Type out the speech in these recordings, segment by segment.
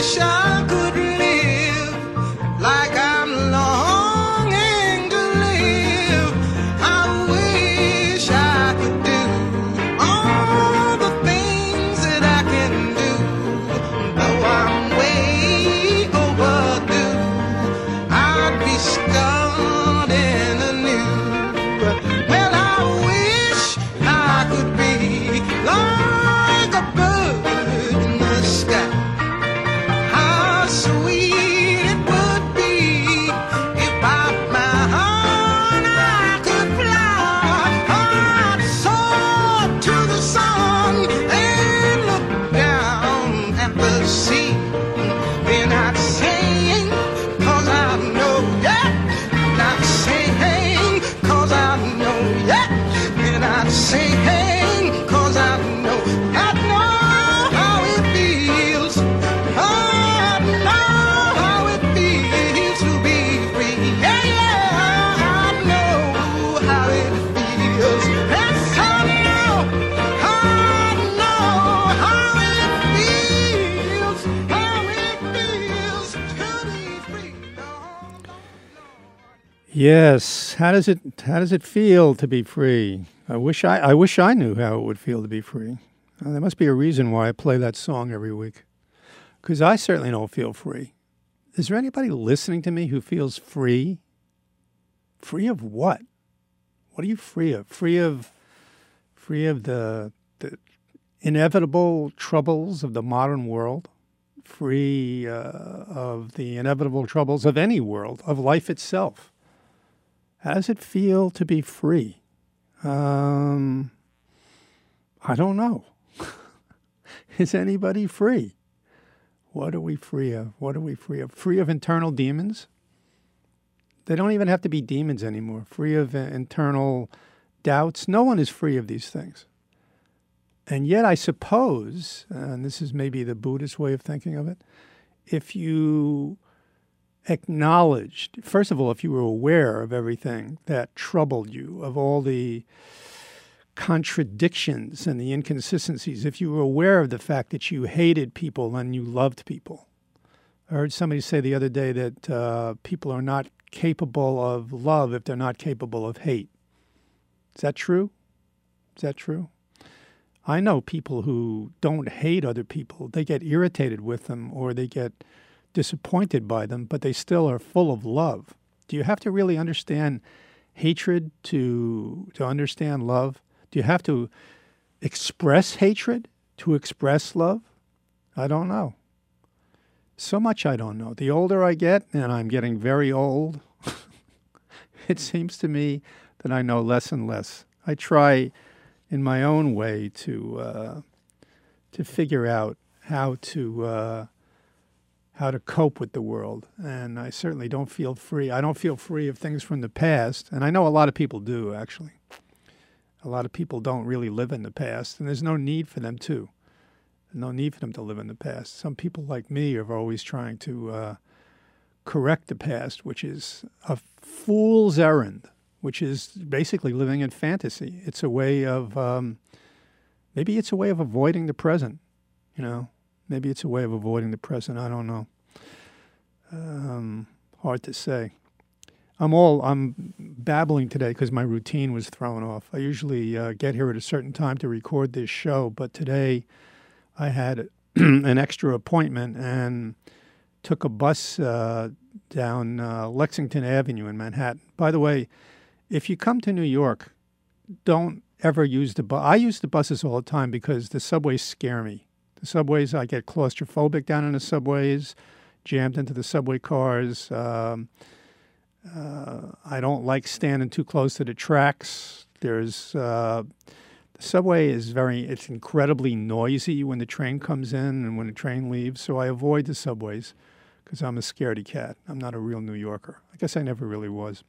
wish I could Yes. How does it how does it feel to be free? I wish I I wish I knew how it would feel to be free. Uh, there must be a reason why I play that song every week. Cuz I certainly don't feel free. Is there anybody listening to me who feels free? Free of what? What are you free of? Free of free of the the inevitable troubles of the modern world? Free uh, of the inevitable troubles of any world, of life itself? How does it feel to be free? Um, I don't know. Is anybody free? What are we free of? What are we free of? Free of internal demons? They don't even have to be demons anymore. Free of uh, internal doubts. No one is free of these things. And yet, I suppose, and this is maybe the Buddhist way of thinking of it, if you acknowledged, first of all, if you were aware of everything that troubled you, of all the contradictions and the inconsistencies, if you were aware of the fact that you hated people and you loved people. I heard somebody say the other day that uh, people are not capable of love if they're not capable of hate. Is that true? Is that true? I know people who don't hate other people. They get irritated with them or they get disappointed by them, but they still are full of love. Do you have to really understand hatred to to understand love? Do you have to express hatred to express love? I don't know. So much I don't know. The older I get, and I'm getting very old, it seems to me that I know less and less. I try in my own way to uh, to figure out how to uh, how to cope with the world, and I certainly don't feel free. I don't feel free of things from the past, and I know a lot of people do actually. A lot of people don't really live in the past, and there's no need for them to. No need for them to live in the past. Some people like me are always trying to uh, correct the past, which is a fool's errand, which is basically living in fantasy. It's a way of um, maybe it's a way of avoiding the present. You know, maybe it's a way of avoiding the present. I don't know. Um, hard to say. I'm all I'm babbling today because my routine was thrown off. I usually uh, get here at a certain time to record this show, but today I had an extra appointment and took a bus uh, down uh, Lexington Avenue in Manhattan. By the way, if you come to New York, don't ever use the bus. I use the buses all the time because the subways scare me. The subways, I get claustrophobic down in the subways, jammed into the subway cars. Um, uh, I don't like standing too close to the tracks. There's uh, the subway is very it's incredibly noisy when the train comes in and when the train leaves. So I avoid the subways because I'm a scaredy cat. I'm not a real New Yorker. I guess I never really was.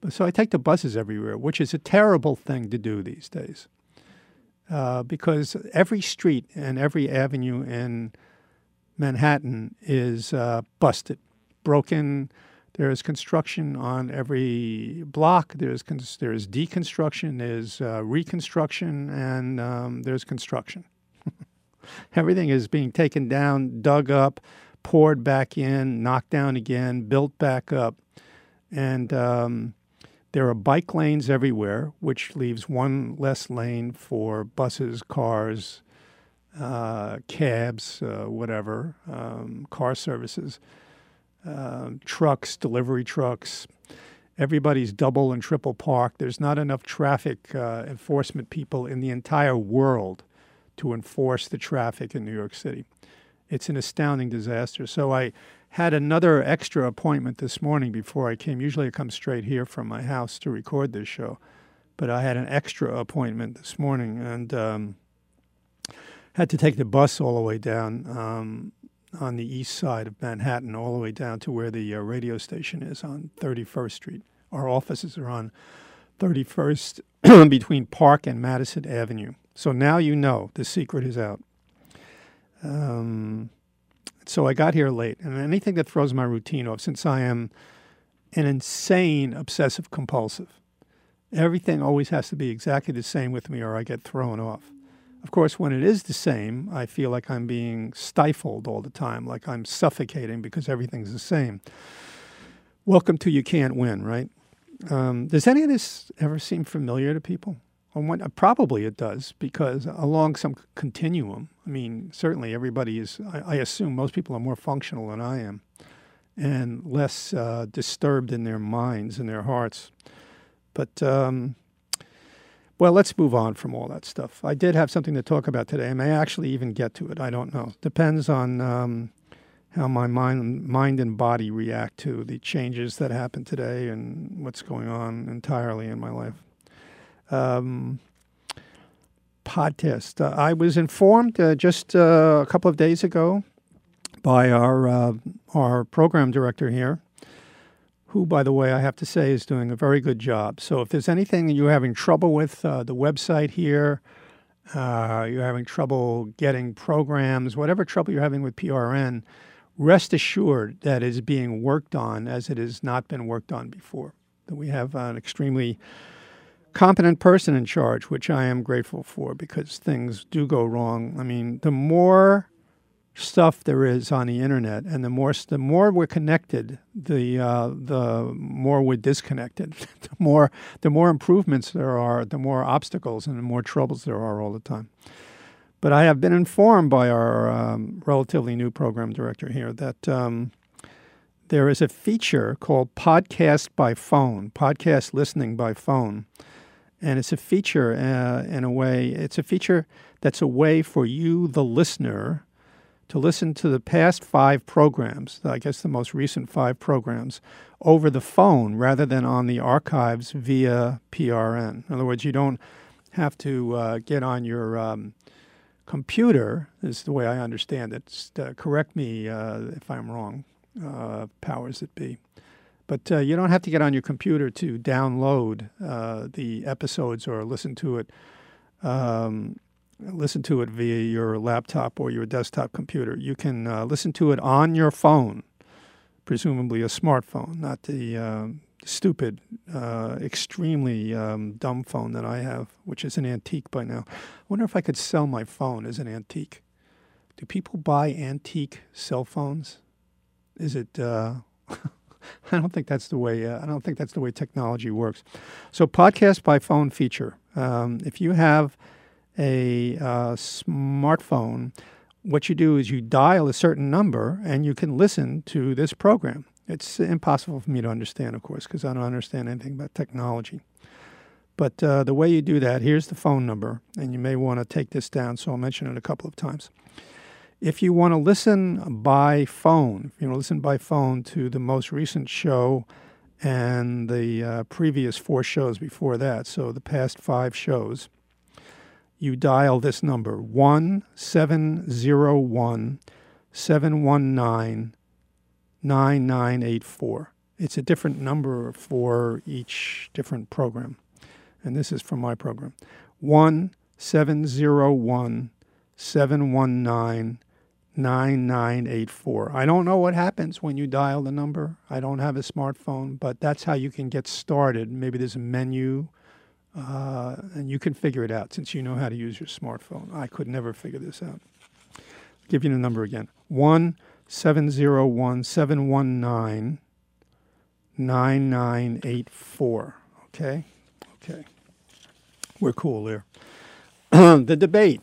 But so I take the buses everywhere, which is a terrible thing to do these days. Uh, because every street and every avenue in Manhattan is uh, busted, broken, there is construction on every block. There's there's deconstruction, there's uh, reconstruction, and um, there's construction. Everything is being taken down, dug up, poured back in, knocked down again, built back up, and um, there are bike lanes everywhere, which leaves one less lane for buses, cars, uh, cabs, uh, whatever, um, car services. Um, trucks, delivery trucks. Everybody's double and triple parked. There's not enough traffic uh, enforcement people in the entire world to enforce the traffic in New York City. It's an astounding disaster. So I had another extra appointment this morning before I came. Usually I come straight here from my house to record this show, but I had an extra appointment this morning and um, had to take the bus all the way down. Um, on the east side of Manhattan, all the way down to where the uh, radio station is on 31st Street. Our offices are on 31st between Park and Madison Avenue. So now you know the secret is out. Um, so I got here late, and anything that throws my routine off, since I am an insane obsessive compulsive, everything always has to be exactly the same with me, or I get thrown off. Of course, when it is the same, I feel like I'm being stifled all the time, like I'm suffocating because everything's the same. Welcome to You Can't Win, right? Um, does any of this ever seem familiar to people? When, probably it does, because along some continuum, I mean, certainly everybody is, I, I assume most people are more functional than I am and less uh, disturbed in their minds and their hearts. But um, well, let's move on from all that stuff. I did have something to talk about today. I may actually even get to it. I don't know. Depends on um, how my mind, mind and body react to the changes that happened today and what's going on entirely in my life. Um, podcast. Uh, I was informed uh, just uh, a couple of days ago by our uh, our program director here who, by the way, I have to say is doing a very good job. So if there's anything that you're having trouble with, uh, the website here, you're having trouble getting programs, whatever trouble you're having with PRN, rest assured that is being worked on as it has not been worked on before. That we have an extremely competent person in charge, which I am grateful for because things do go wrong. I mean, the more stuff there is on the internet, and the more the more we're connected, the uh, the more we're disconnected. the more the more improvements there are, the more obstacles and the more troubles there are all the time. But I have been informed by our um, relatively new program director here that um, there is a feature called Podcast by Phone, podcast listening by phone. And it's a feature uh, in a way, it's a feature that's a way for you, the listener, to listen to the past five programs, I guess the most recent five programs, over the phone rather than on the archives via PRN. In other words, you don't have to uh, get on your um, computer is the way I understand it. Uh, correct me uh, if I'm wrong, uh, powers that be. But uh, you don't have to get on your computer to download uh, the episodes or listen to it. Um, listen to it via your laptop or your desktop computer. You can uh, listen to it on your phone, presumably a smartphone, not the um, stupid, uh, extremely um, dumb phone that I have, which is an antique by now. I wonder if I could sell my phone as an antique. Do people buy antique cell phones? Is it? I don't think that's the way. Uh, I don't think that's the way technology works. So, podcast by phone feature. Um, if you have a uh, smartphone, what you do is you dial a certain number and you can listen to this program. It's impossible for me to understand, of course, because I don't understand anything about technology. But uh, the way you do that, here's the phone number, and you may want to take this down, so I'll mention it a couple of times. If you want to listen by phone, you to listen by phone to the most recent show and the uh, previous four shows before that, so the past five shows, you dial this number 1701 719 9984. It's a different number for each different program. And this is from my program 1701 719 9984. I don't know what happens when you dial the number. I don't have a smartphone, but that's how you can get started. Maybe there's a menu uh, and you can figure it out since you know how to use your smartphone. I could never figure this out. I'll give you the number again 1 701 719 9984. Okay? Okay. We're cool there. the debate.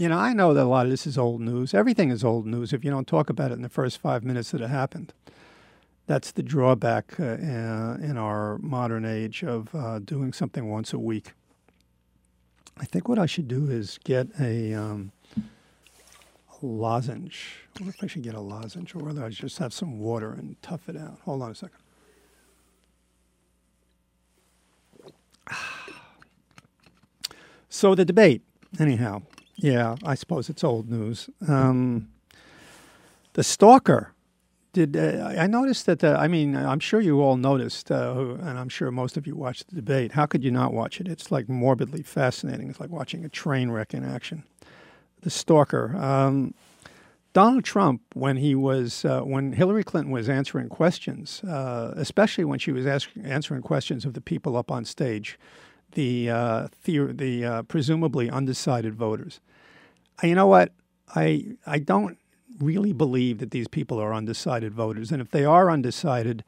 You know, I know that a lot of this is old news. Everything is old news if you don't talk about it in the first five minutes that it happened. That's the drawback uh, in our modern age of uh, doing something once a week. I think what I should do is get a um, lozenge. I wonder if I should get a lozenge or whether I just have some water and tough it out. Hold on a second. So the debate, anyhow, yeah, I suppose it's old news. Um, the stalker. Did uh, I noticed that? Uh, I mean, I'm sure you all noticed, uh, and I'm sure most of you watched the debate. How could you not watch it? It's like morbidly fascinating. It's like watching a train wreck in action the stalker. Um, Donald Trump, when he was uh, when Hillary Clinton was answering questions, uh, especially when she was answering questions of the people up on stage, the uh, the, the uh, presumably undecided voters. You know what? I I don't really believe that these people are undecided voters, and if they are undecided,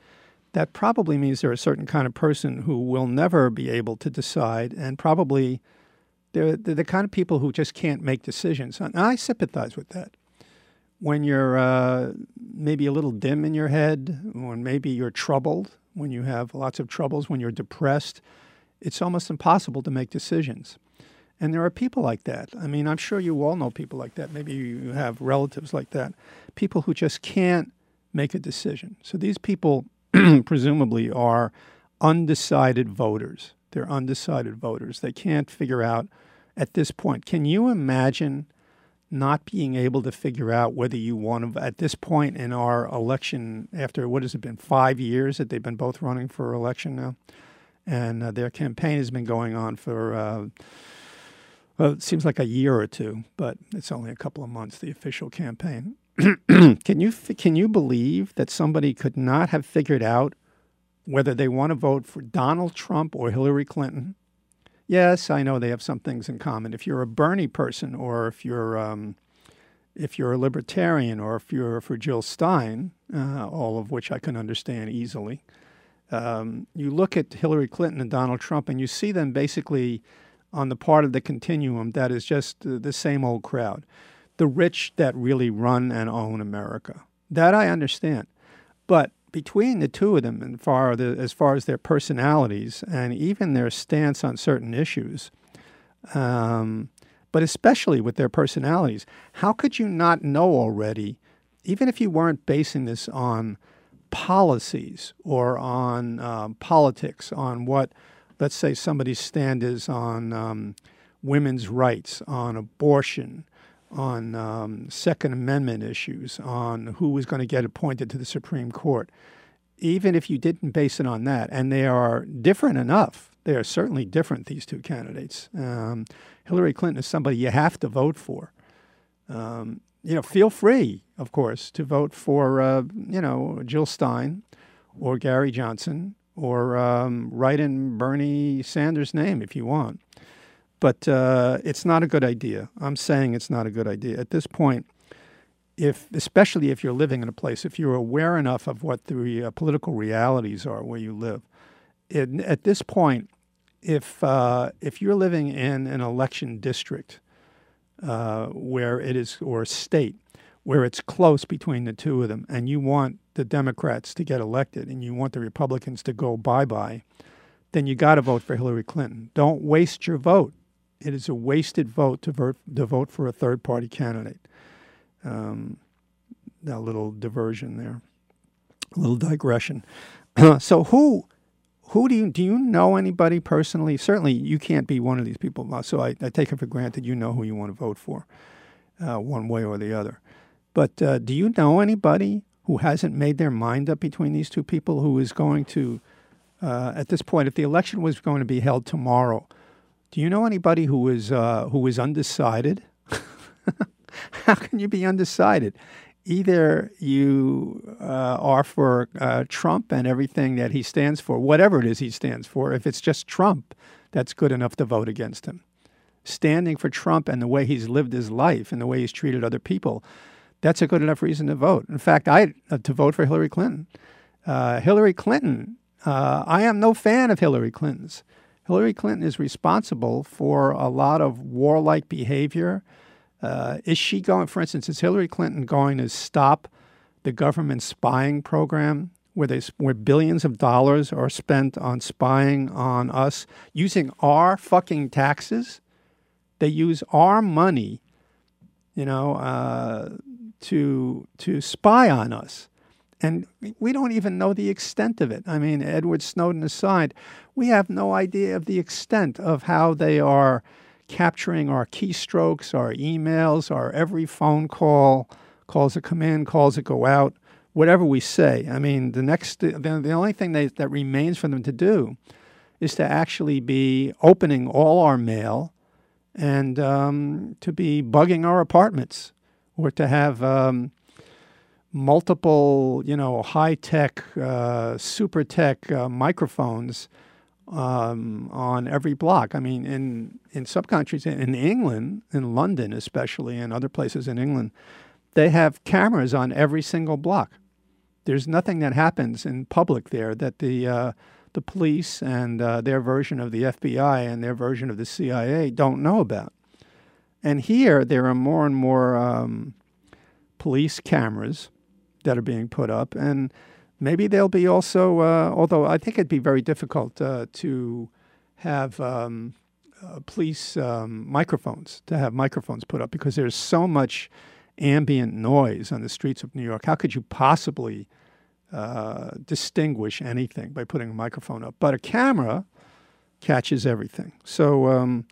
that probably means they're a certain kind of person who will never be able to decide, and probably they're, they're the kind of people who just can't make decisions. And I sympathize with that. When you're uh, maybe a little dim in your head, when maybe you're troubled, when you have lots of troubles, when you're depressed, it's almost impossible to make decisions. And there are people like that. I mean, I'm sure you all know people like that. Maybe you have relatives like that. People who just can't make a decision. So these people presumably are undecided voters. They're undecided voters. They can't figure out at this point. Can you imagine not being able to figure out whether you want to, at this point in our election, after what has it been, five years that they've been both running for election now? And uh, their campaign has been going on for, uh, well, it seems like a year or two, but it's only a couple of months, the official campaign. can you can you believe that somebody could not have figured out whether they want to vote for Donald Trump or Hillary Clinton. Yes, I know they have some things in common. If you're a Bernie person, or if you're um, if you're a libertarian, or if you're for Jill Stein, uh, all of which I can understand easily, um, you look at Hillary Clinton and Donald Trump, and you see them basically on the part of the continuum that is just the same old crowd, the rich that really run and own America. That I understand, but between the two of them, and far the, as far as their personalities and even their stance on certain issues, um, but especially with their personalities, how could you not know already, even if you weren't basing this on policies or on um, politics, on what, let's say, somebody's stand is on um, women's rights, on abortion, on um, Second Amendment issues, on who was going to get appointed to the Supreme Court, even if you didn't base it on that, and they are different enough, they are certainly different, these two candidates. Um, Hillary Clinton is somebody you have to vote for. Um, you know, feel free, of course, to vote for, uh, you know, Jill Stein or Gary Johnson or um, write in Bernie Sanders' name if you want. But uh, it's not a good idea. I'm saying it's not a good idea. At this point, if, especially if you're living in a place, if you're aware enough of what the uh, political realities are where you live, at this point, if uh, if you're living in an election district uh, where it is or state where it's close between the two of them, and you want the Democrats to get elected and you want the Republicans to go bye bye, then you got to vote for Hillary Clinton. Don't waste your vote. It is a wasted vote to vote, to vote for a third party candidate. Um, a little diversion there, a little digression. so who who do you do you know anybody personally? Certainly, you can't be one of these people. So I, I take it for granted you know who you want to vote for, uh, one way or the other. But uh, do you know anybody who hasn't made their mind up between these two people who is going to, uh, at this point, if the election was going to be held tomorrow, do you know anybody who is uh, who is undecided? How can you be undecided? Either you uh, are for uh, Trump and everything that he stands for, whatever it is he stands for. If it's just Trump, that's good enough to vote against him. Standing for Trump and the way he's lived his life and the way he's treated other people, that's a good enough reason to vote. In fact, I uh, to vote for Hillary Clinton. Uh, Hillary Clinton. Uh, I am no fan of Hillary Clinton's. Hillary Clinton is responsible for a lot of warlike behavior uh, is she going, for instance, is Hillary Clinton going to stop the government spying program where, they, where billions of dollars are spent on spying on us using our fucking taxes? They use our money, you know, uh, to, to spy on us. And we don't even know the extent of it. I mean, Edward Snowden aside, we have no idea of the extent of how they are capturing our keystrokes, our emails, our every phone call, calls that come in, calls that go out, whatever we say. I mean, the next, the, the only thing they, that remains for them to do is to actually be opening all our mail and um, to be bugging our apartments or to have um, multiple, you know, high tech, uh, super tech uh, microphones um, on every block. I mean, in in some countries, in England, in London especially, and other places in England, they have cameras on every single block. There's nothing that happens in public there that the uh, the police and uh, their version of the FBI and their version of the CIA don't know about. And here, there are more and more um, police cameras that are being put up, and Maybe there'll be also, uh, although I think it'd be very difficult uh, to have um, uh, police um, microphones, to have microphones put up because there's so much ambient noise on the streets of New York. How could you possibly uh, distinguish anything by putting a microphone up? But a camera catches everything. So um,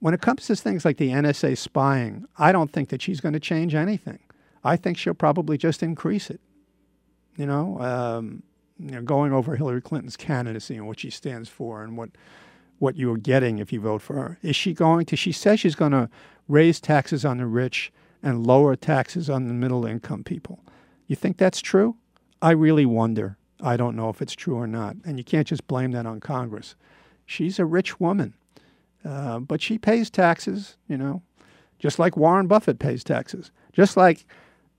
when it comes to things like the NSA spying, I don't think that she's going to change anything. I think she'll probably just increase it you know, um, you know, going over Hillary Clinton's candidacy and what she stands for and what what you're getting if you vote for her. Is she going to? She says she's going to raise taxes on the rich and lower taxes on the middle income people. You think that's true? I really wonder. I don't know if it's true or not. And you can't just blame that on Congress. She's a rich woman, uh, but she pays taxes, you know, just like Warren Buffett pays taxes, just like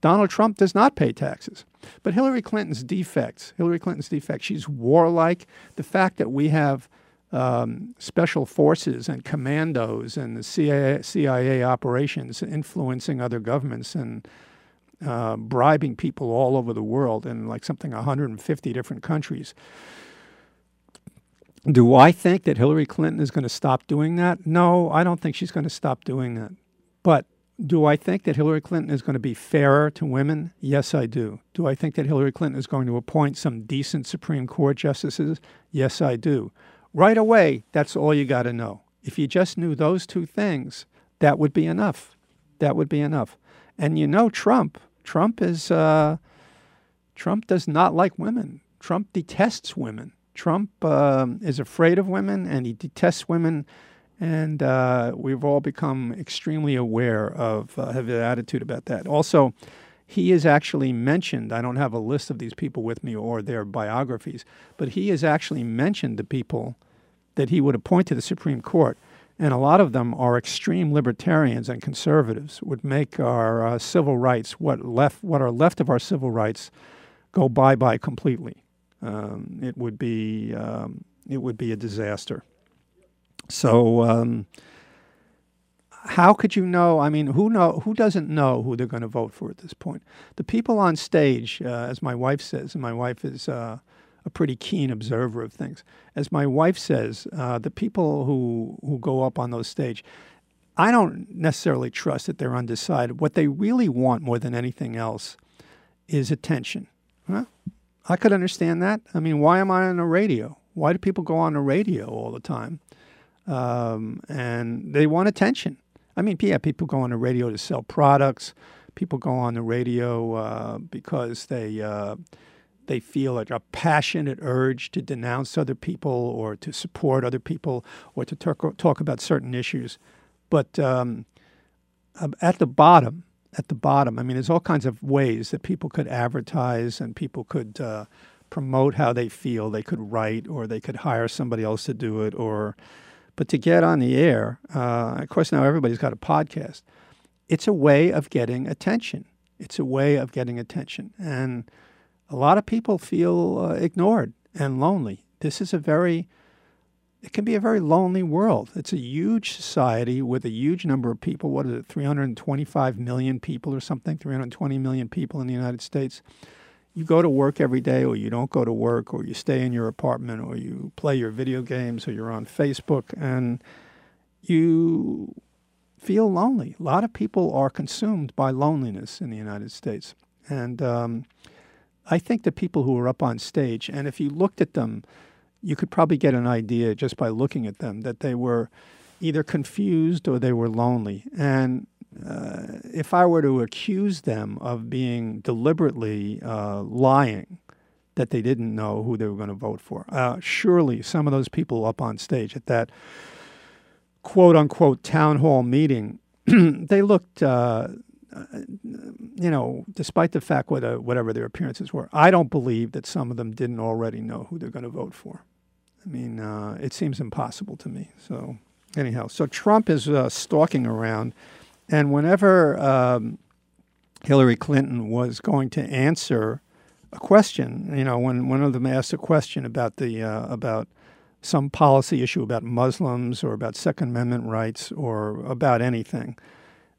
Donald Trump does not pay taxes. But Hillary Clinton's defects, Hillary Clinton's defects, she's warlike. The fact that we have um, special forces and commandos and the CIA, CIA operations influencing other governments and uh, bribing people all over the world in like something 150 different countries. Do I think that Hillary Clinton is going to stop doing that? No, I don't think she's going to stop doing that. But do I think that Hillary Clinton is going to be fairer to women? Yes, I do. Do I think that Hillary Clinton is going to appoint some decent Supreme Court justices? Yes, I do. Right away, that's all you got to know. If you just knew those two things, that would be enough. That would be enough. And you know, Trump, Trump is, uh, Trump does not like women. Trump detests women. Trump um, is afraid of women and he detests women. And uh, we've all become extremely aware of uh, his attitude about that. Also, he is actually mentioned. I don't have a list of these people with me or their biographies, but he has actually mentioned the people that he would appoint to the Supreme Court. And a lot of them are extreme libertarians and conservatives, would make our uh, civil rights, what, left, what are left of our civil rights, go bye bye completely. Um, it, would be, um, it would be a disaster. So, um, how could you know? I mean, who know? Who doesn't know who they're going to vote for at this point? The people on stage, uh, as my wife says, and my wife is uh, a pretty keen observer of things. As my wife says, uh, the people who who go up on those stage, I don't necessarily trust that they're undecided. What they really want more than anything else is attention. Huh? I could understand that. I mean, why am I on the radio? Why do people go on the radio all the time? Um, and they want attention. I mean, yeah, people go on the radio to sell products. People go on the radio uh, because they uh, they feel a, a passionate urge to denounce other people or to support other people or to talk, talk about certain issues. But um, at the bottom, at the bottom, I mean, there's all kinds of ways that people could advertise and people could uh, promote how they feel. They could write or they could hire somebody else to do it or but to get on the air, uh, of course, now everybody's got a podcast. It's a way of getting attention. It's a way of getting attention. And a lot of people feel uh, ignored and lonely. This is a very, it can be a very lonely world. It's a huge society with a huge number of people. What is it, 325 million people or something? 320 million people in the United States you go to work every day or you don't go to work or you stay in your apartment or you play your video games or you're on Facebook and you feel lonely. A lot of people are consumed by loneliness in the United States. And um, I think the people who are up on stage, and if you looked at them, you could probably get an idea just by looking at them that they were either confused or they were lonely. And uh, if I were to accuse them of being deliberately uh, lying, that they didn't know who they were going to vote for, uh, surely some of those people up on stage at that quote unquote town hall meeting, they looked, uh, you know, despite the fact whether, whatever their appearances were, I don't believe that some of them didn't already know who they're going to vote for. I mean, uh, it seems impossible to me. So, anyhow, so Trump is uh, stalking around and whenever um, Hillary Clinton was going to answer a question, you know, when one of them asked a question about the uh, about some policy issue about Muslims or about Second Amendment rights or about anything,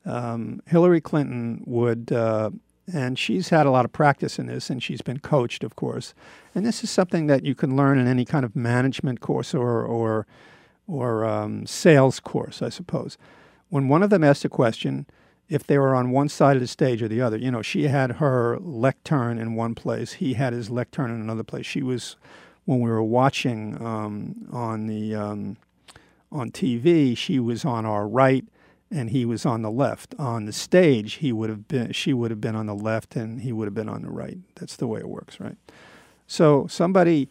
um, Hillary Clinton would, uh, and she's had a lot of practice in this, and she's been coached, of course. And this is something that you can learn in any kind of management course or or or um, sales course, I suppose when one of them asked a question, if they were on one side of the stage or the other, you know, she had her lectern in one place, he had his lectern in another place. She was, when we were watching um, on the um, on TV, she was on our right and he was on the left. On the stage, he would have been, she would have been on the left and he would have been on the right. That's the way it works, right? So somebody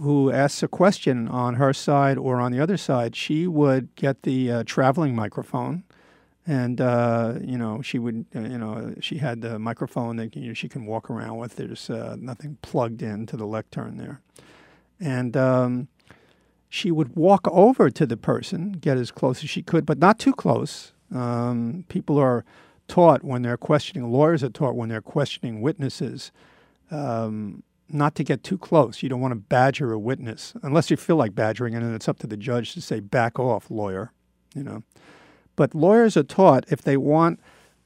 who asks a question on her side or on the other side, she would get the uh, traveling microphone, and uh, you know she would uh, you know she had the microphone that you know, she can walk around with. There's uh, nothing plugged into the lectern there, and um, she would walk over to the person, get as close as she could, but not too close. Um, people are taught when they're questioning lawyers are taught when they're questioning witnesses. Um, not to get too close. You don't want to badger a witness unless you feel like badgering, and then it's up to the judge to say, "Back off, lawyer." You know, but lawyers are taught if they want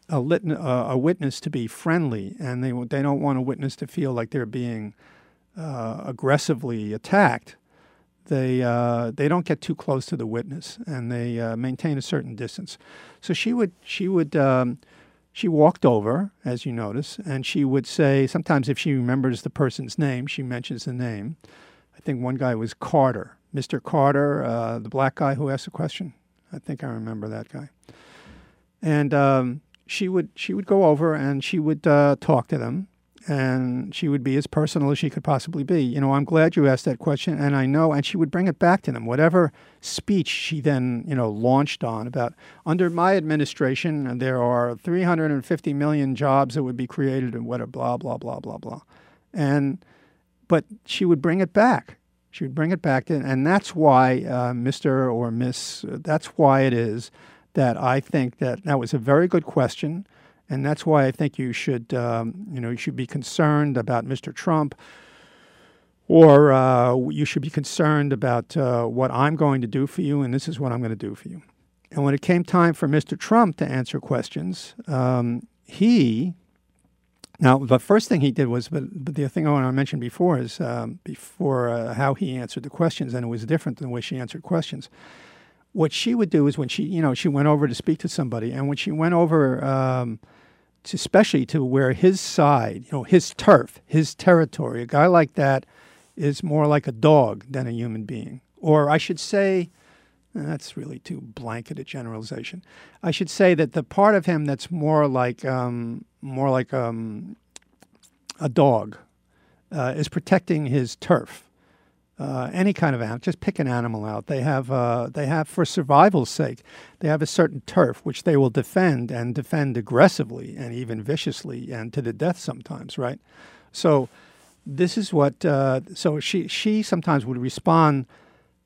a, lit- uh, a witness to be friendly, and they they don't want a witness to feel like they're being uh, aggressively attacked. They uh, they don't get too close to the witness, and they uh, maintain a certain distance. So she would she would. Um, she walked over, as you notice, and she would say, sometimes if she remembers the person's name, she mentions the name. I think one guy was Carter, Mr. Carter, uh, the black guy who asked the question. I think I remember that guy. And um, she would she would go over and she would uh, talk to them, and she would be as personal as she could possibly be. You know, I'm glad you asked that question, and I know, and she would bring it back to them. Whatever speech she then, you know, launched on about under my administration, there are 350 million jobs that would be created, and whatever, blah blah blah blah blah, and but she would bring it back. She would bring it back to, and that's why uh, Mr. or Miss. That's why it is that I think that that was a very good question. And that's why I think you should, um, you know, you should be concerned about Mr. Trump, or uh, you should be concerned about uh, what I'm going to do for you, and this is what I'm going to do for you. And when it came time for Mr. Trump to answer questions, um, he now the first thing he did was, but, but the thing I want to mention before is um, before uh, how he answered the questions, and it was different than the way she answered questions what she would do is when she, you know, she went over to speak to somebody, and when she went over um, to especially to where his side, you know, his turf, his territory. A guy like that is more like a dog than a human being. Or I should say, eh, that's really too blanket a generalization. I should say that the part of him that's more like um, more like um, a dog uh, is protecting his turf uh, any kind of animal. Just pick an animal out. They have uh, they have for survival's sake. They have a certain turf which they will defend and defend aggressively and even viciously and to the death sometimes. Right. So this is what. Uh, so she she sometimes would respond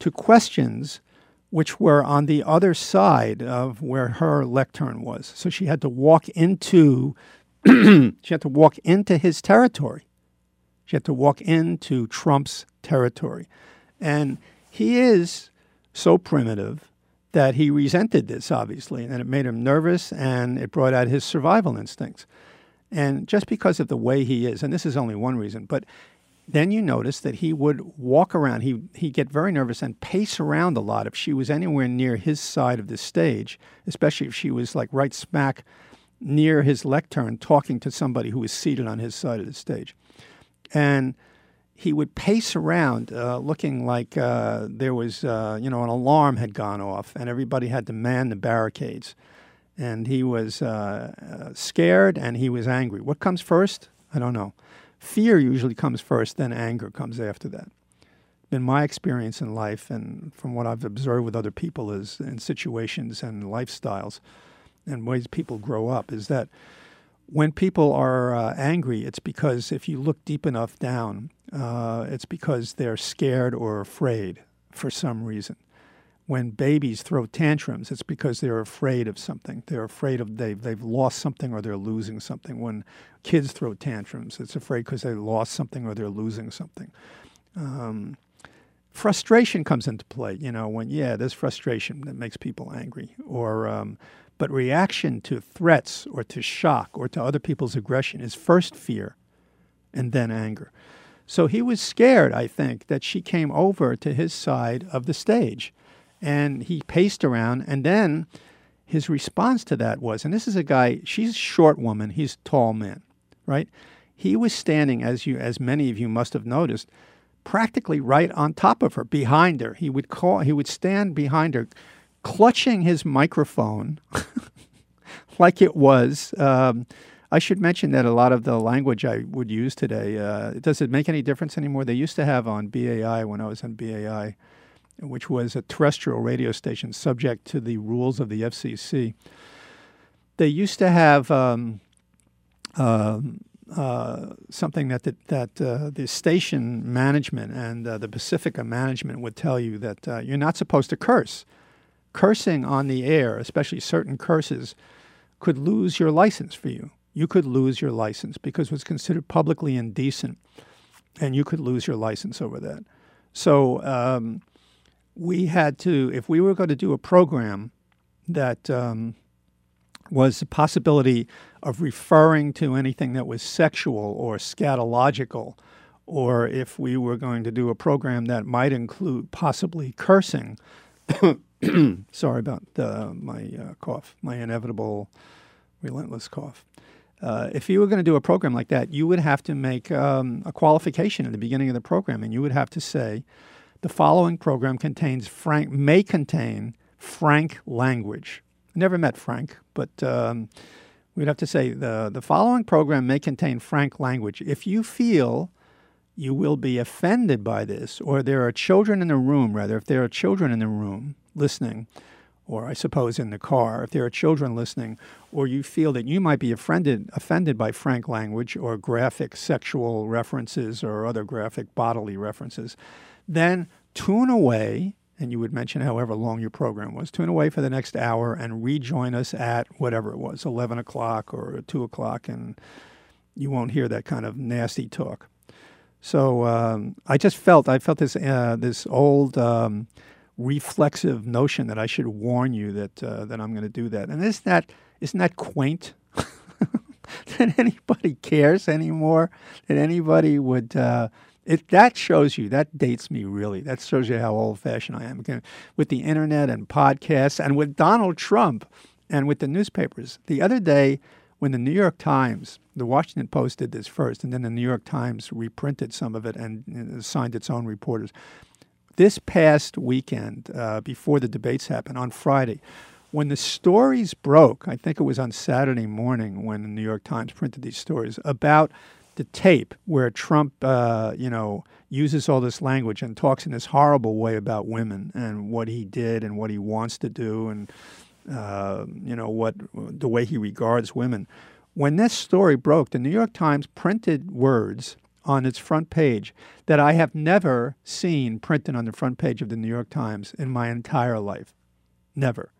to questions which were on the other side of where her lectern was. So she had to walk into she had to walk into his territory she had to walk into Trump's territory. And he is so primitive that he resented this, obviously, and it made him nervous and it brought out his survival instincts. And just because of the way he is, and this is only one reason, but then you notice that he would walk around, he, he'd get very nervous and pace around a lot if she was anywhere near his side of the stage, especially if she was like right smack near his lectern talking to somebody who was seated on his side of the stage and he would pace around uh, looking like uh, there was, uh, you know, an alarm had gone off and everybody had to man the barricades. And he was uh, uh, scared and he was angry. What comes first? I don't know. Fear usually comes first, then anger comes after that. Been my experience in life, and from what I've observed with other people, is in situations and lifestyles and ways people grow up, is that when people are uh, angry, it's because if you look deep enough down, uh, it's because they're scared or afraid for some reason. When babies throw tantrums, it's because they're afraid of something. They're afraid of they've, they've lost something or they're losing something. When kids throw tantrums, it's afraid because they lost something or they're losing something. Um, frustration comes into play. You know, when yeah, there's frustration that makes people angry, or um, but reaction to threats or to shock or to other people's aggression is first fear and then anger. So he was scared, I think, that she came over to his side of the stage. And he paced around. And then his response to that was, and this is a guy, she's a short woman, he's a tall man, right? He was standing, as you as many of you must have noticed, practically right on top of her, behind her. He would call he would stand behind her, clutching his microphone like it was. Um, I should mention that a lot of the language I would use today, uh, does it make any difference anymore? They used to have on BAI when I was on BAI, which was a terrestrial radio station subject to the rules of the FCC. They used to have um, uh, uh, something that the, that uh, the station management and uh, the Pacifica management would tell you that uh, you're not supposed to curse cursing on the air, especially certain curses, could lose your license for you. You could lose your license because it was considered publicly indecent, and you could lose your license over that. So um, we had to, if we were going to do a program that um, was a possibility of referring to anything that was sexual or scatological, or if we were going to do a program that might include possibly cursing, Sorry about my uh, cough, my inevitable, relentless cough. Uh, if you were going to do a program like that, you would have to make um, a qualification at the beginning of the program, and you would have to say, the following program contains frank may contain frank language. I never met Frank, but um, We'd have to say the, the following program may contain frank language. If you feel you will be offended by this, or there are children in the room, rather, if there are children in the room listening, or I suppose in the car, if there are children listening, or you feel that you might be offended, offended by frank language or graphic sexual references or other graphic bodily references, then tune away, and you would mention however long your program was, tune away for the next hour and rejoin us at whatever it was, 11 o'clock or 2 o'clock, and you won't hear that kind of nasty talk. So um, I just felt, I felt this, uh, this old, um, reflexive notion that I should warn you that uh, that I'm going to do that. And isn't that isn't that quaint? that anybody cares anymore? That anybody would? Uh, it that shows you that dates me really. That shows you how old fashioned I am. Again, with the internet and podcasts, and with Donald Trump, and with the newspapers. The other day, when the New York Times, the Washington Post did this first, and then the New York Times reprinted some of it and assigned its own reporters. This past weekend, uh, before the debates happened on Friday, when the stories broke, I think it was on Saturday morning when the New York Times printed these stories about the tape where Trump, uh, you know, uses all this language and talks in this horrible way about women and what he did and what he wants to do and uh, you know what the way he regards women. When this story broke, the New York Times printed words on its front page that I have never seen printed on the front page of the New York Times in my entire life. Never.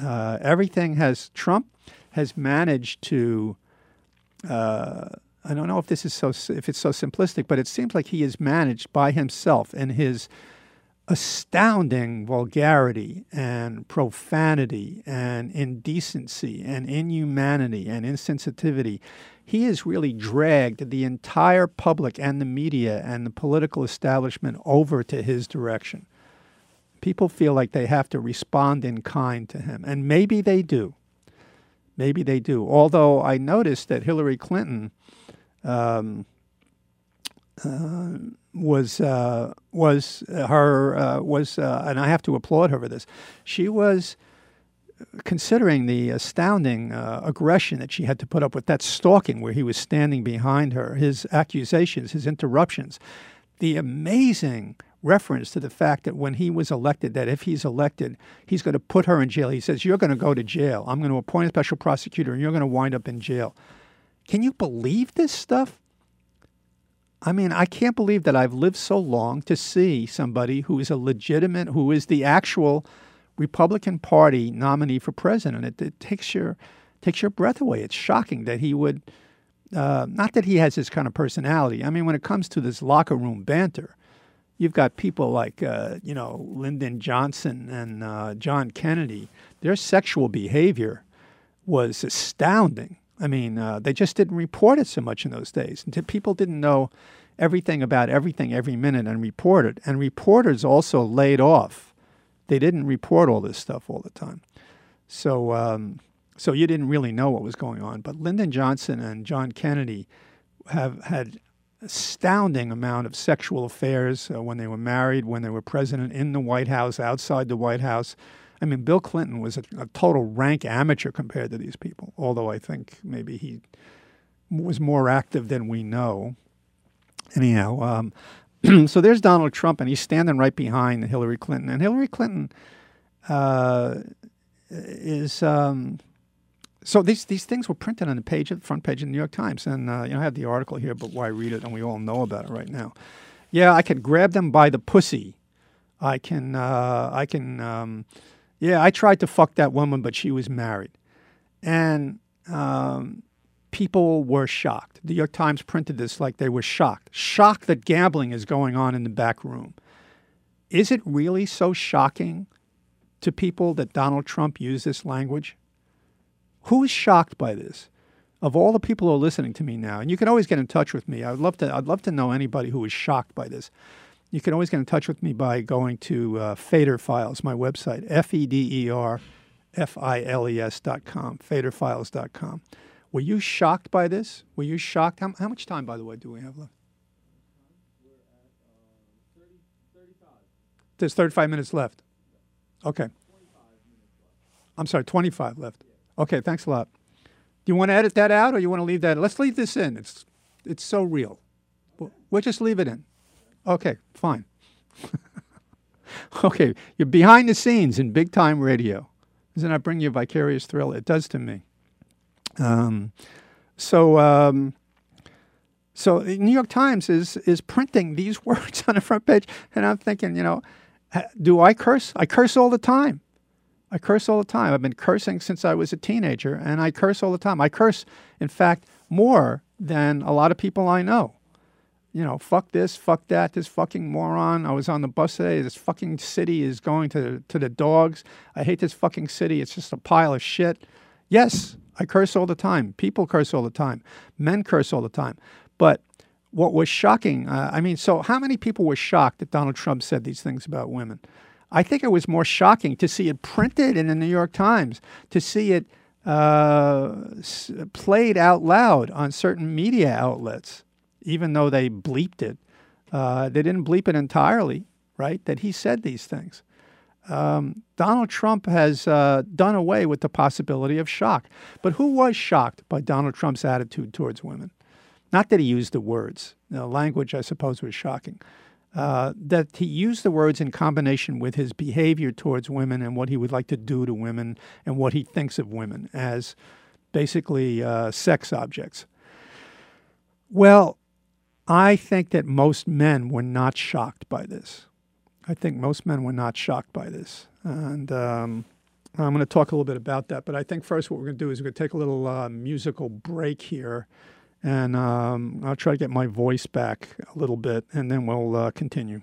Uh, everything has, Trump has managed to, uh, I don't know if this is so, if it's so simplistic, but it seems like he has managed by himself in his astounding vulgarity and profanity and indecency and inhumanity and insensitivity he has really dragged the entire public and the media and the political establishment over to his direction. People feel like they have to respond in kind to him, and maybe they do. Maybe they do. Although I noticed that Hillary Clinton um, uh, was uh, was her uh, was, uh, and I have to applaud her for this. She was considering the astounding uh, aggression that she had to put up with, that stalking where he was standing behind her, his accusations, his interruptions, the amazing reference to the fact that when he was elected, that if he's elected, he's going to put her in jail. He says, You're going to go to jail. I'm going to appoint a special prosecutor and you're going to wind up in jail. Can you believe this stuff? I mean, I can't believe that I've lived so long to see somebody who is a legitimate, who is the actual Republican Party nominee for president. It, it takes your takes your breath away. It's shocking that he would. Uh, not that he has this kind of personality. I mean, when it comes to this locker room banter, you've got people like uh, you know Lyndon Johnson and uh, John Kennedy. Their sexual behavior was astounding. I mean, uh, they just didn't report it so much in those days. People didn't know everything about everything every minute and report it. And reporters also laid off they didn't report all this stuff all the time. So, um, so you didn't really know what was going on. But Lyndon Johnson and John Kennedy have had astounding amount of sexual affairs uh, when they were married, when they were president, in the White House, outside the White House. I mean, Bill Clinton was a, a total rank amateur compared to these people, although I think maybe he was more active than we know. Anyhow, um, so there's Donald Trump, and he's standing right behind Hillary Clinton. And Hillary Clinton uh, is. Um, so these these things were printed on the page, of the front page of the New York Times, and uh, you know I have the article here, but why read it? And we all know about it right now. Yeah, I can grab them by the pussy. I can. Uh, I can. Um, yeah, I tried to fuck that woman, but she was married, and um, people were shocked. The New York Times printed this like they were shocked. Shocked that gambling is going on in the back room. Is it really so shocking to people that Donald Trump used this language? Who is shocked by this? Of all the people who are listening to me now, and you can always get in touch with me. I'd love to. I'd love to know anybody who is shocked by this. You can always get in touch with me by going to uh, Feder Files, my website, F E D E R F I L E S dot com, federfiles dot com. Were you shocked by this? Were you shocked? How, how much time, by the way, do we have left? There's 35 minutes left. Okay. I'm sorry, 25 left. Okay, thanks a lot. Do you want to edit that out, or you want to leave that? Let's leave this in. It's it's so real. We'll, we'll just leave it in. Okay, fine. okay, you're behind the scenes in big time radio. Doesn't that bring you a vicarious thrill? It does to me. Um, so, um, so the New York Times is is printing these words on the front page, and I'm thinking, you know, do I curse? I curse all the time. I curse all the time. I've been cursing since I was a teenager, and I curse all the time. I curse, in fact, more than a lot of people I know. You know, fuck this, fuck that, this fucking moron. I was on the bus today. This fucking city is going to, to the dogs. I hate this fucking city. It's just a pile of shit. Yes, I curse all the time. People curse all the time. Men curse all the time. But what was shocking, uh, I mean, so how many people were shocked that Donald Trump said these things about women? I think it was more shocking to see it printed in the New York Times, to see it uh, played out loud on certain media outlets, even though they bleeped it. Uh, they didn't bleep it entirely, right? That he said these things. Um, Donald Trump has uh, done away with the possibility of shock. But who was shocked by Donald Trump's attitude towards women? Not that he used the words. The language, I suppose, was shocking. Uh, that he used the words in combination with his behavior towards women and what he would like to do to women and what he thinks of women as basically uh, sex objects. Well, I think that most men were not shocked by this. I think most men were not shocked by this. And um, I'm going to talk a little bit about that. But I think first what we're going to do is we're going to take a little uh, musical break here and um, I'll try to get my voice back a little bit, and then we'll uh, continue.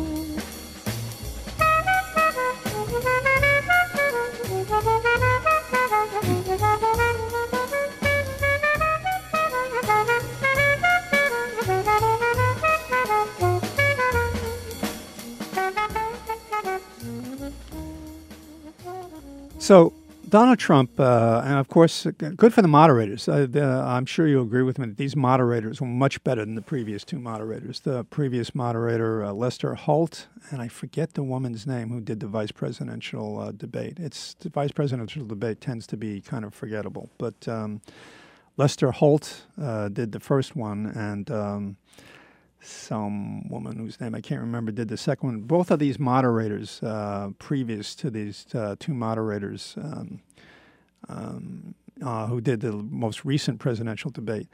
So Donald Trump, uh, and of course, good for the moderators. Uh, the, I'm sure you agree with me that these moderators were much better than the previous two moderators. The previous moderator, uh, Lester Holt, and I forget the woman's name who did the vice presidential uh, debate. It's the vice presidential debate tends to be kind of forgettable, but um, Lester Holt uh, did the first one, and um, some woman whose name I can't remember did the second one. Both of these moderators, uh, previous to these uh, two moderators um, um, uh, who did the most recent presidential debate,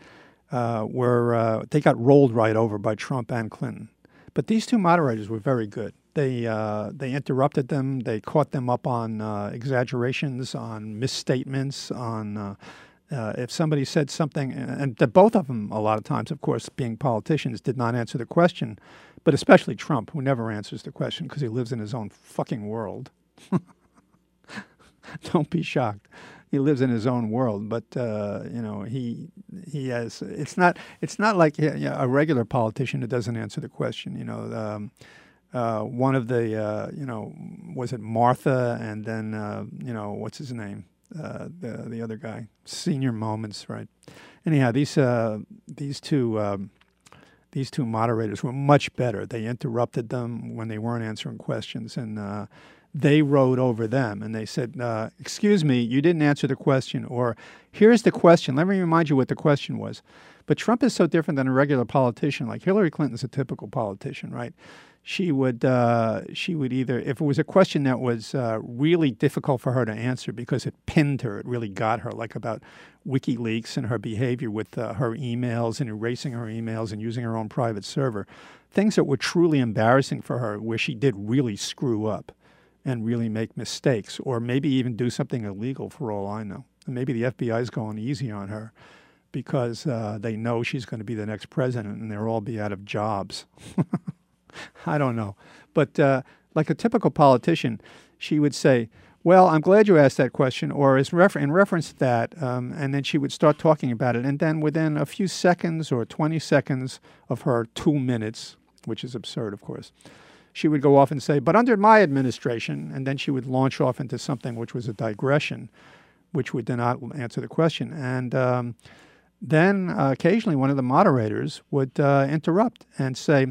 uh, were uh, they got rolled right over by Trump and Clinton. But these two moderators were very good. They uh, they interrupted them. They caught them up on exaggerations, on misstatements, on uh, if somebody said something, and that both of them, a lot of times, of course, being politicians, did not answer the question, but especially Trump, who never answers the question because he lives in his own fucking world. Don't be shocked. He lives in his own world, but uh, you know he he has. It's not it's not like a regular politician who doesn't answer the question. You know, um, uh, one of the uh, you know was it Martha, and then uh, you know what's his name uh, the the other guy. Senior moments, right? Anyhow, these uh, these two um, these two moderators were much better. They interrupted them when they weren't answering questions, and uh, they rode over them. And they said, uh, "Excuse me, you didn't answer the question," or "Here's the question. Let me remind you what the question was." But Trump is so different than a regular politician. Like Hillary Clinton's a typical politician, right? She would uh, she would either if it was a question that was uh, really difficult for her to answer because it pinned her, it really got her, like about WikiLeaks and her behavior with uh, her emails and erasing her emails and using her own private server, things that were truly embarrassing for her, where she did really screw up and really make mistakes, or maybe even do something illegal for all I know. And maybe the FBI is going easy on her because uh, they know she's going to be the next president and they'll all be out of jobs. I don't know. But uh, like a typical politician, she would say, well, I'm glad you asked that question, or is refer- in reference to that, um, and then she would start talking about it. And then within a few seconds or 20 seconds of her two minutes, which is absurd, of course, she would go off and say, but under my administration, and then she would launch off into something which was a digression, which would then not answer the question. And um, then uh, occasionally one of the moderators would uh, interrupt and say,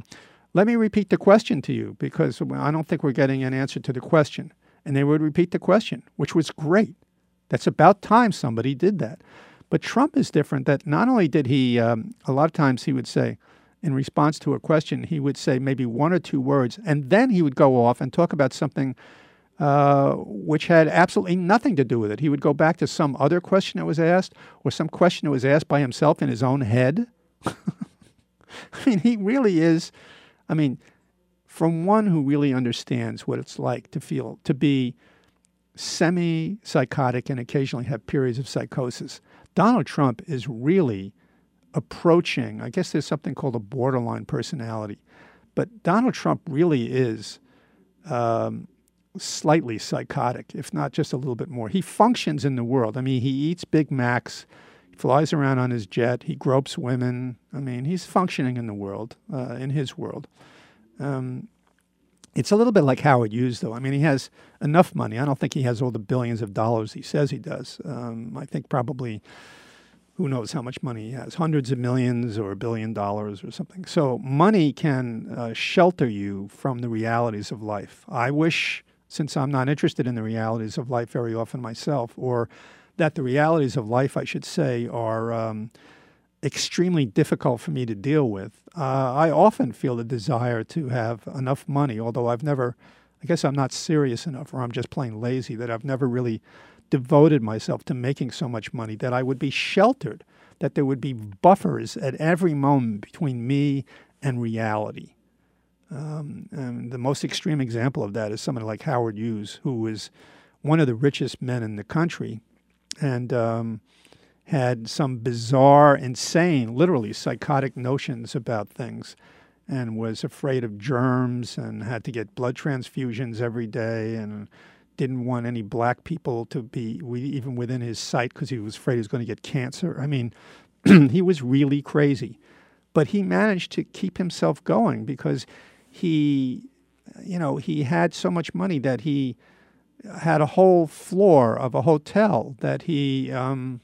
let me repeat the question to you because I don't think we're getting an answer to the question. And they would repeat the question, which was great. That's about time somebody did that. But Trump is different that not only did he, um, a lot of times he would say, in response to a question, he would say maybe one or two words, and then he would go off and talk about something uh, which had absolutely nothing to do with it. He would go back to some other question that was asked, or some question that was asked by himself in his own head. I mean, he really is I mean, from one who really understands what it's like to feel, to be semi psychotic and occasionally have periods of psychosis, Donald Trump is really approaching, I guess there's something called a borderline personality, but Donald Trump really is um, slightly psychotic, if not just a little bit more. He functions in the world. I mean, he eats Big Macs flies around on his jet. He gropes women. I mean, he's functioning in the world, uh, in his world. Um, it's a little bit like Howard Hughes, though. I mean, he has enough money. I don't think he has all the billions of dollars he says he does. Um, I think probably, who knows how much money he has, hundreds of millions or a billion dollars or something. So money can uh, shelter you from the realities of life. I wish, since I'm not interested in the realities of life very often myself, or that the realities of life, I should say, are um, extremely difficult for me to deal with. Uh, I often feel the desire to have enough money, although I've never, I guess I'm not serious enough or I'm just plain lazy, that I've never really devoted myself to making so much money that I would be sheltered, that there would be buffers at every moment between me and reality. Um, and the most extreme example of that is someone like Howard Hughes, who was one of the richest men in the country and um, had some bizarre, insane, literally psychotic notions about things and was afraid of germs and had to get blood transfusions every day and didn't want any black people to be even within his sight because he was afraid he was going to get cancer. I mean, he was really crazy. But he managed to keep himself going because he, you know, he had so much money that he had a whole floor of a hotel that he um,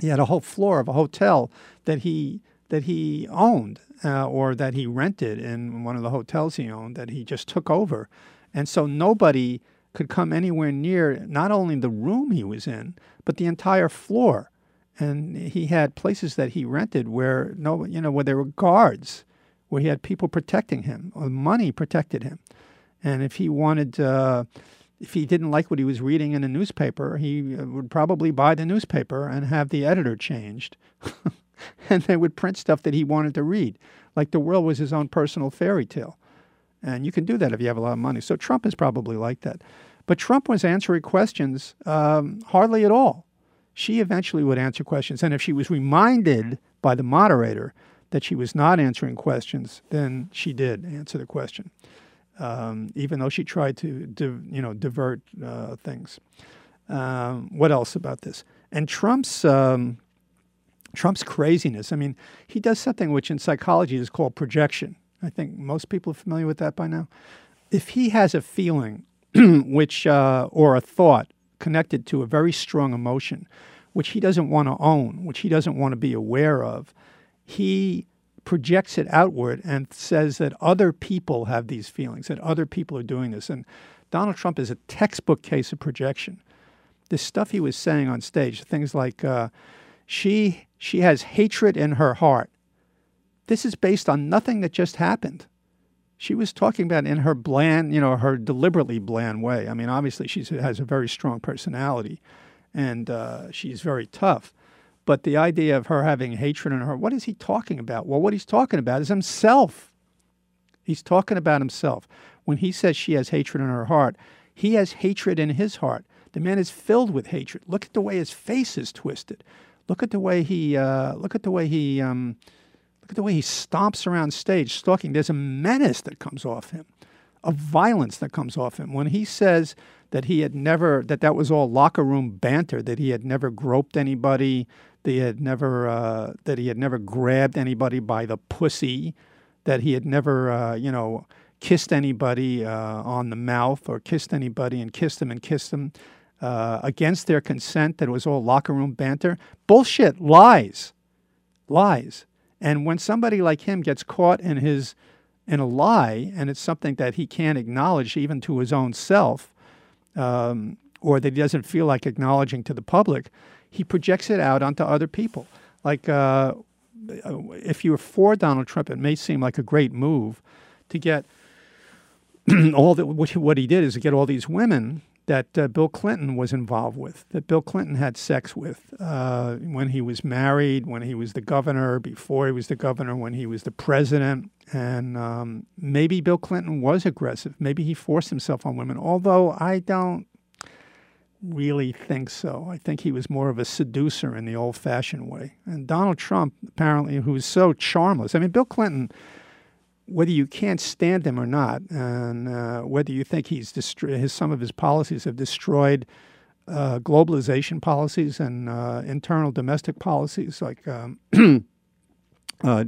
he had a whole floor of a hotel that he that he owned uh, or that he rented in one of the hotels he owned that he just took over, and so nobody could come anywhere near not only the room he was in but the entire floor, and he had places that he rented where no you know where there were guards, where he had people protecting him, or money protected him, and if he wanted. Uh, if he didn't like what he was reading in a newspaper, he uh, would probably buy the newspaper and have the editor changed. and they would print stuff that he wanted to read, like the world was his own personal fairy tale. And you can do that if you have a lot of money. So Trump is probably like that. But Trump was answering questions um, hardly at all. She eventually would answer questions. And if she was reminded by the moderator that she was not answering questions, then she did answer the question um, even though she tried to, you know, divert uh, things. Um, what else about this? And Trump's um, Trump's craziness. I mean, he does something which in psychology is called projection. I think most people are familiar with that by now. If he has a feeling, which uh, or a thought connected to a very strong emotion, which he doesn't want to own, which he doesn't want to be aware of, he projects it outward and says that other people have these feelings, that other people are doing this. And Donald Trump is a textbook case of projection. The stuff he was saying on stage, things like, uh, she, she has hatred in her heart. This is based on nothing that just happened. She was talking about in her bland, you know, her deliberately bland way. I mean, obviously, she has a very strong personality and uh, she's very tough. But the idea of her having hatred in her, what is he talking about? Well, what he's talking about is himself. He's talking about himself. When he says she has hatred in her heart, he has hatred in his heart. The man is filled with hatred. Look at the way his face is twisted. Look at the way he. Uh, look at the way he. Um, look at the way he stomps around stage, stalking. There's a menace that comes off him, of violence that comes off him. When he says that he had never, that that was all locker room banter, that he had never groped anybody, that he had never, uh, that he had never grabbed anybody by the pussy, that he had never, uh, you know, kissed anybody uh, on the mouth or kissed anybody and kissed them and kissed them uh, against their consent, that it was all locker room banter. Bullshit, lies, lies. And when somebody like him gets caught in his in a lie, and it's something that he can't acknowledge even to his own self, um, or that he doesn't feel like acknowledging to the public, he projects it out onto other people. Like uh, if you're for Donald Trump, it may seem like a great move to get all that. What he did is to get all these women that uh, Bill Clinton was involved with, that Bill Clinton had sex with uh, when he was married, when he was the governor, before he was the governor, when he was the president. And um, maybe Bill Clinton was aggressive. Maybe he forced himself on women, although I don't really think so. I think he was more of a seducer in the old fashioned way. And Donald Trump, apparently, who's so charmless. I mean, Bill Clinton whether you can't stand him or not, and uh, whether you think he's destroyed, his, some of his policies have destroyed uh, globalization policies and uh, internal domestic policies, like um, uh,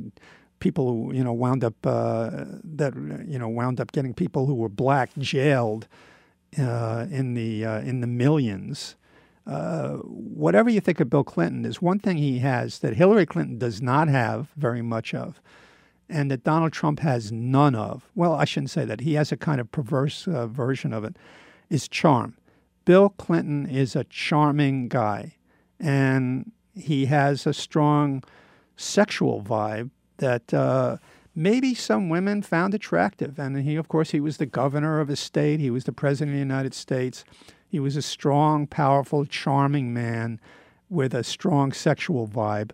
people who you know wound up uh, that you know wound up getting people who were black jailed uh, in the in the millions. whatever you think of Bill Clinton, there's one thing he has that Hillary Clinton does not have very much of and that Donald Trump has none of, well, I shouldn't say that, he has a kind of perverse uh, version of it, is charm. Bill Clinton is a charming guy, and he has a strong sexual vibe that uh, maybe some women found attractive. And he, of course, he was the governor of a state, he was the president of the United States. He was a strong, powerful, charming man with a strong sexual vibe.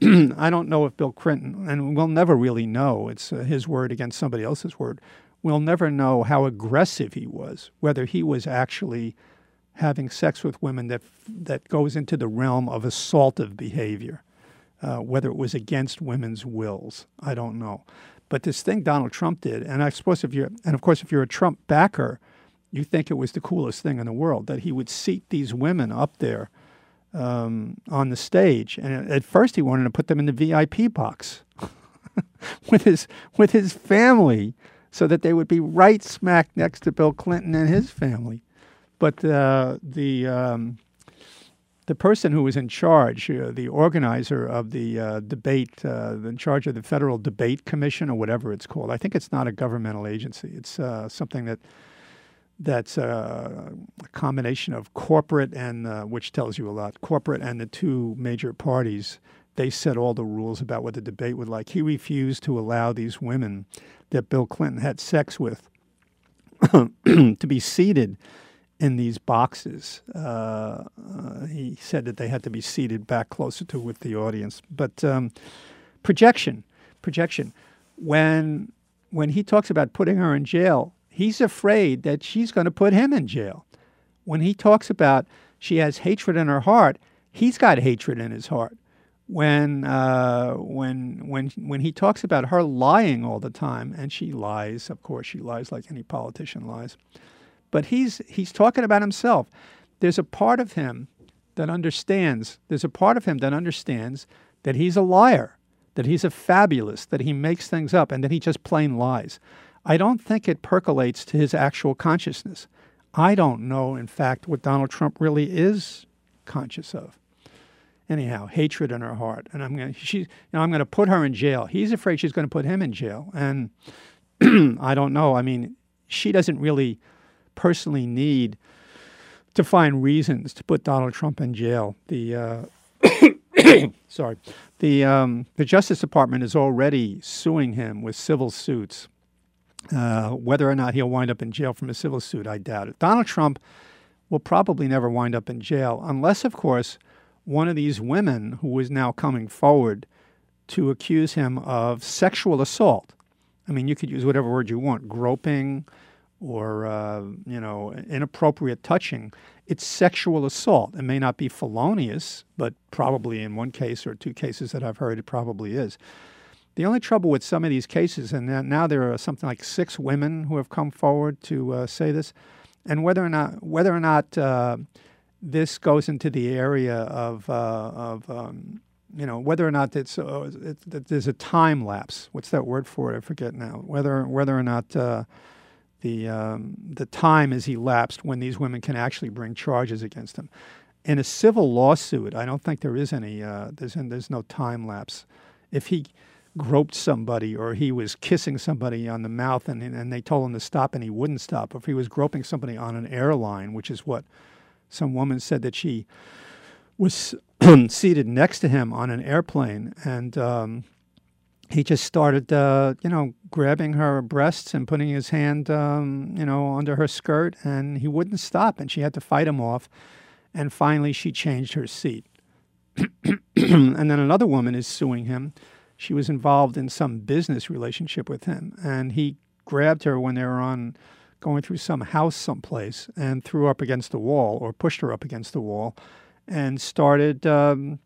I don't know if Bill Clinton, and we'll never really know, it's uh, his word against somebody else's word, we'll never know how aggressive he was, whether he was actually having sex with women that, that goes into the realm of assaultive behavior, uh, whether it was against women's wills. I don't know. But this thing Donald Trump did, and I suppose if you're, and of course, if you're a Trump backer, you think it was the coolest thing in the world that he would seat these women up there um, on the stage, and at first he wanted to put them in the VIP box with his with his family, so that they would be right smack next to Bill Clinton and his family. But uh, the um, the person who was in charge, uh, the organizer of the uh, debate, uh, in charge of the Federal Debate Commission or whatever it's called. I think it's not a governmental agency. It's uh, something that that's a, a combination of corporate and uh, which tells you a lot. Corporate and the two major parties they set all the rules about what the debate would like. He refused to allow these women that Bill Clinton had sex with to be seated in these boxes. Uh, uh, he said that they had to be seated back closer to with the audience. But um, projection, projection. When when he talks about putting her in jail, he's afraid that she's going to put him in jail. When he talks about she has hatred in her heart, he's got hatred in his heart. When uh, when when when he talks about her lying all the time, and she lies, of course, she lies like any politician lies. But he's he's talking about himself. There's a part of him that understands. There's a part of him that understands that he's a liar, that he's a fabulist, that he makes things up, and that he just plain lies. I don't think it percolates to his actual consciousness. I don't know, in fact, what Donald Trump really is conscious of. Anyhow, hatred in her heart, and I'm to she, you know, I'm going to put her in jail. He's afraid she's going to put him in jail, and I don't know. I mean, she doesn't really personally need to find reasons to put Donald Trump in jail. The uh, sorry, the um, the Justice Department is already suing him with civil suits uh, whether or not he'll wind up in jail from a civil suit, I doubt it. Donald Trump will probably never wind up in jail, unless, of course, one of these women who is now coming forward to accuse him of sexual assault. I mean, you could use whatever word you want, groping or, uh, you know, inappropriate touching. It's sexual assault. It may not be felonious, but probably in one case or two cases that I've heard, it probably is. The only trouble with some of these cases, and now there are something like six women who have come forward to uh, say this, and whether or not whether or not uh, this goes into the area of uh, of um, you know whether or not it's, uh, it, there's a time lapse. What's that word for it? I forget now. Whether whether or not uh, the um, the time is elapsed when these women can actually bring charges against them. In a civil lawsuit, I don't think there is any. Uh, there's there's no time lapse. If he groped somebody or he was kissing somebody on the mouth and, and they told him to stop and he wouldn't stop, or if he was groping somebody on an airline, which is what some woman said that she was seated next to him on an airplane and um, he just started, uh, you know, grabbing her breasts and putting his hand, um, you know, under her skirt, and he wouldn't stop, and she had to fight him off. And finally, she changed her seat. and then another woman is suing him she was involved in some business relationship with him, and he grabbed her when they were on going through some house someplace and threw her up against the wall or pushed her up against the wall and started um,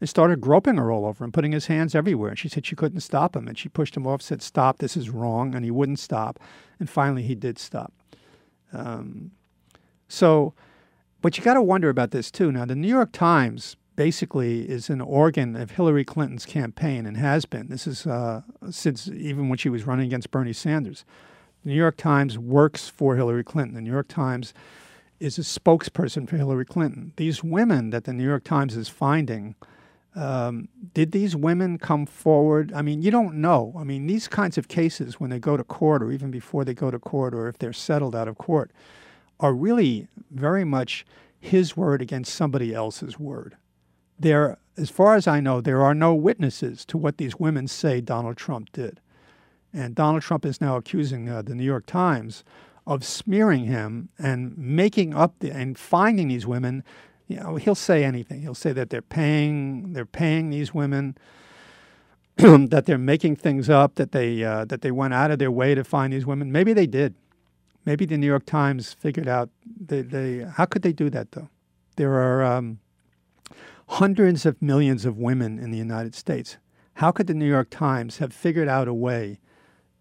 and started groping her all over and putting his hands everywhere. And she said she couldn't stop him, and she pushed him off, said, "Stop! This is wrong," and he wouldn't stop. And finally, he did stop. Um, so, but you got to wonder about this too. Now, the New York Times basically is an organ of Hillary Clinton's campaign and has been. This is uh, since even when she was running against Bernie Sanders. The New York Times works for Hillary Clinton. The New York Times is a spokesperson for Hillary Clinton. These women that the New York Times is finding, um, did these women come forward? I mean, you don't know. I mean, these kinds of cases, when they go to court or even before they go to court or if they're settled out of court, are really very much his word against somebody else's word there, as far as I know, there are no witnesses to what these women say Donald Trump did. And Donald Trump is now accusing uh, the New York Times of smearing him and making up the, and finding these women. You know, he'll say anything. He'll say that they're paying they're paying these women, that they're making things up, that they uh, that they went out of their way to find these women. Maybe they did. Maybe the New York Times figured out they, they how could they do that though? There are um, hundreds of millions of women in the United States. How could the New York Times have figured out a way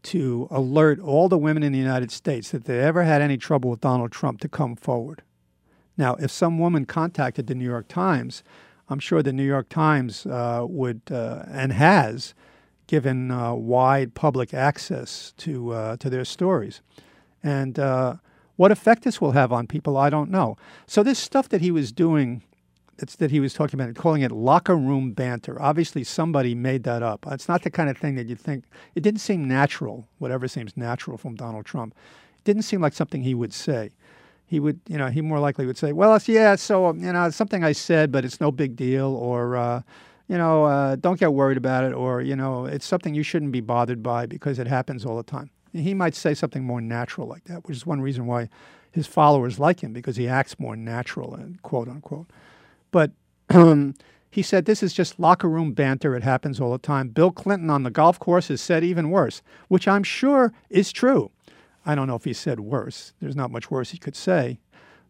to alert all the women in the United States that they ever had any trouble with Donald Trump to come forward? Now, if some woman contacted the New York Times, I'm sure the New York Times uh, would uh, and has given uh, wide public access to uh, to their stories, and uh, what effect this will have on people, I don't know. So this stuff that he was doing that he was talking about calling it locker room banter. Obviously, somebody made that up. It's not the kind of thing that you think. It didn't seem natural. Whatever seems natural from Donald Trump, it didn't seem like something he would say. He would, you know, he more likely would say, "Well, yeah, so you know, something I said, but it's no big deal," or, uh, you know, uh, "Don't get worried about it," or, you know, "It's something you shouldn't be bothered by because it happens all the time." He might say something more natural like that, which is one reason why his followers like him because he acts more natural and quote unquote. But he said this is just locker room banter. It happens all the time. Bill Clinton on the golf course has said even worse, which I'm sure is true. I don't know if he said worse. There's not much worse he could say,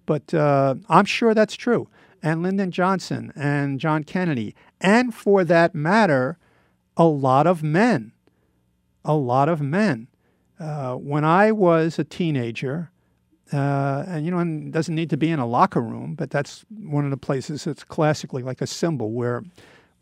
but uh, I'm sure that's true. And Lyndon Johnson and John Kennedy, and for that matter, a lot of men. A lot of men. Uh, when I was a teenager, uh, and you know, it doesn't need to be in a locker room, but that's one of the places that's classically like a symbol where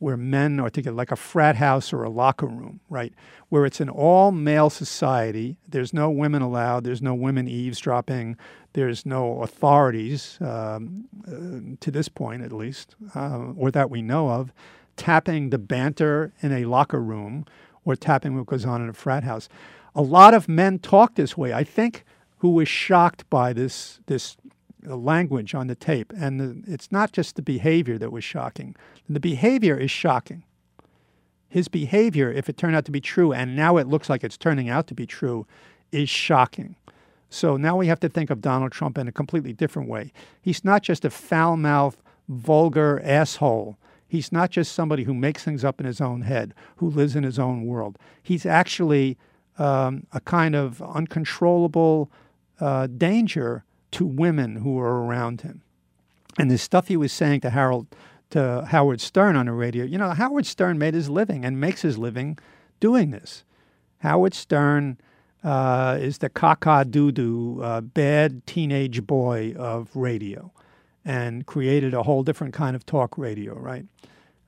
where men are together, like a frat house or a locker room, right? Where it's an all male society. There's no women allowed. There's no women eavesdropping. There's no authorities, um, uh, to this point at least, uh, or that we know of, tapping the banter in a locker room or tapping what goes on in a frat house. A lot of men talk this way. I think who was shocked by this this language on the tape. And the, it's not just the behavior that was shocking. The behavior is shocking. His behavior, if it turned out to be true, and now it looks like it's turning out to be true, is shocking. So now we have to think of Donald Trump in a completely different way. He's not just a foul mouthed, vulgar asshole. He's not just somebody who makes things up in his own head, who lives in his own world. He's actually um, a kind of uncontrollable, uh, danger to women who were around him. And the stuff he was saying to Harold, to Howard Stern on the radio, you know, Howard Stern made his living and makes his living doing this. Howard Stern uh, is the caca doo doo uh, bad teenage boy of radio and created a whole different kind of talk radio, right?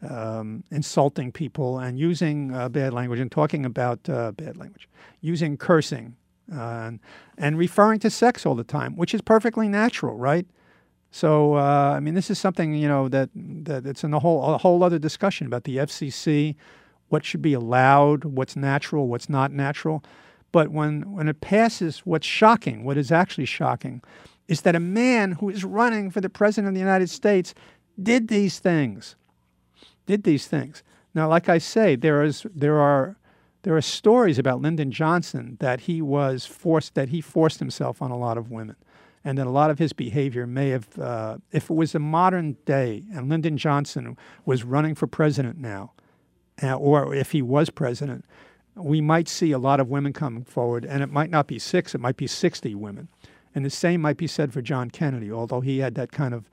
Um, insulting people and using uh, bad language and talking about uh, bad language, using cursing uh, and, referring to sex all the time, which is perfectly natural, right? So uh, I mean, this is something you know that that it's in a whole a whole other discussion about the FCC, what should be allowed, what's natural, what's not natural. But when when it passes, what's shocking, what is actually shocking, is that a man who is running for the president of the United States did these things, did these things. Now, like I say, there is there are there are stories about Lyndon Johnson that he was forced that he forced himself on a lot of women and that a lot of his behavior may have, uh, if it was a modern day and Lyndon Johnson was running for president now, uh, or if he was president, we might see a lot of women coming forward, and it might not be six, it might be 60 women. And the same might be said for John Kennedy, although he had that kind of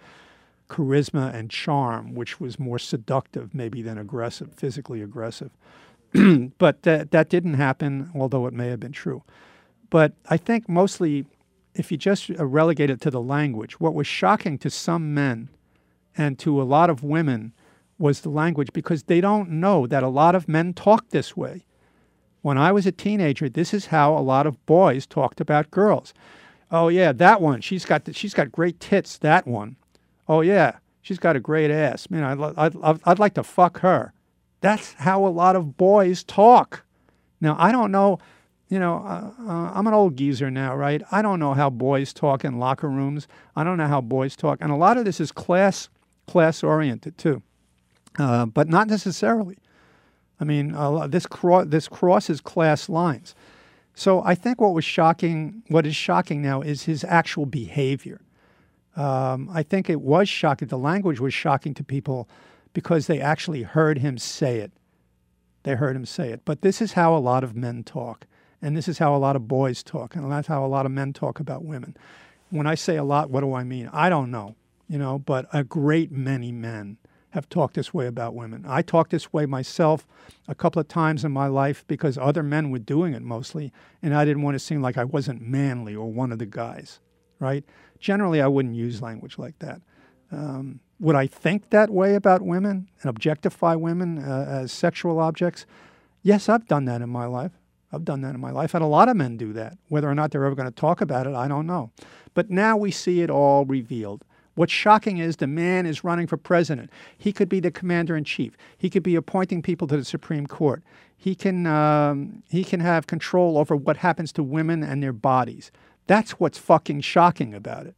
charisma and charm, which was more seductive maybe than aggressive, physically aggressive. but that, that didn't happen, although it may have been true. But I think mostly if you just uh, relegate it to the language, what was shocking to some men and to a lot of women was the language because they don't know that a lot of men talk this way. When I was a teenager, this is how a lot of boys talked about girls. Oh yeah, that one. She's got the, she's got great tits. That one. Oh yeah, she's got a great ass. Man, I'd, I'd, I'd like to fuck her. That's how a lot of boys talk. Now I don't know you know, uh, uh, I'm an old geezer now, right? I don't know how boys talk in locker rooms. I don't know how boys talk, and a lot of this is class class oriented too, uh, but not necessarily. I mean, this cro- this crosses class lines. So I think what was shocking, what is shocking now, is his actual behavior. Um, I think it was shocking. The language was shocking to people because they actually heard him say it. They heard him say it. But this is how a lot of men talk. And this is how a lot of boys talk, and that's how a lot of men talk about women. When I say a lot, what do I mean? I don't know, you know, but a great many men have talked this way about women. I talked this way myself a couple of times in my life because other men were doing it mostly, and I didn't want to seem like I wasn't manly or one of the guys, right? Generally, I wouldn't use language like that. Um, would I think that way about women and objectify women uh, as sexual objects? Yes, I've done that in my life. I've done that in my life, and a lot of men do that. Whether or not they're ever going to talk about it, I don't know. But now we see it all revealed. What's shocking is the man is running for president. He could be the commander in chief. He could be appointing people to the Supreme Court. He can, um, he can have control over what happens to women and their bodies. That's what's fucking shocking about it.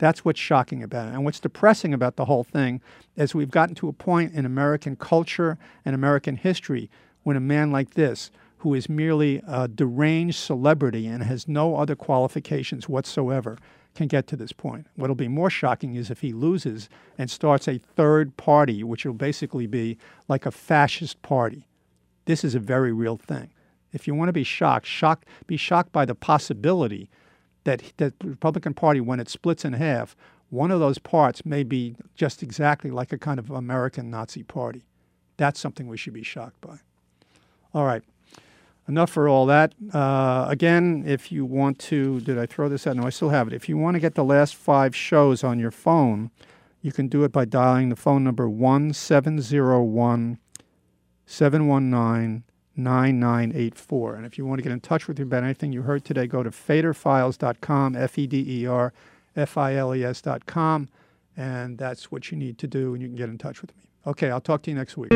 That's what's shocking about it. And what's depressing about the whole thing is we've gotten to a point in American culture and American history when a man like this, who is merely a deranged celebrity and has no other qualifications whatsoever can get to this point. What'll be more shocking is if he loses and starts a third party, which will basically be like a fascist party. This is a very real thing. If you want to be shocked, shocked be shocked by the possibility that the Republican Party, when it splits in half, one of those parts may be just exactly like a kind of American Nazi party. That's something we should be shocked by. All right enough for all that. Uh, again, if you want to, did I throw this out? No, I still have it. If you want to get the last five shows on your phone, you can do it by dialing the phone number 1701 719 9984. And if you want to get in touch with me about anything you heard today, go to federfiles.com, F E D E R F I L E S.com, and that's what you need to do, and you can get in touch with me. Okay, I'll talk to you next week.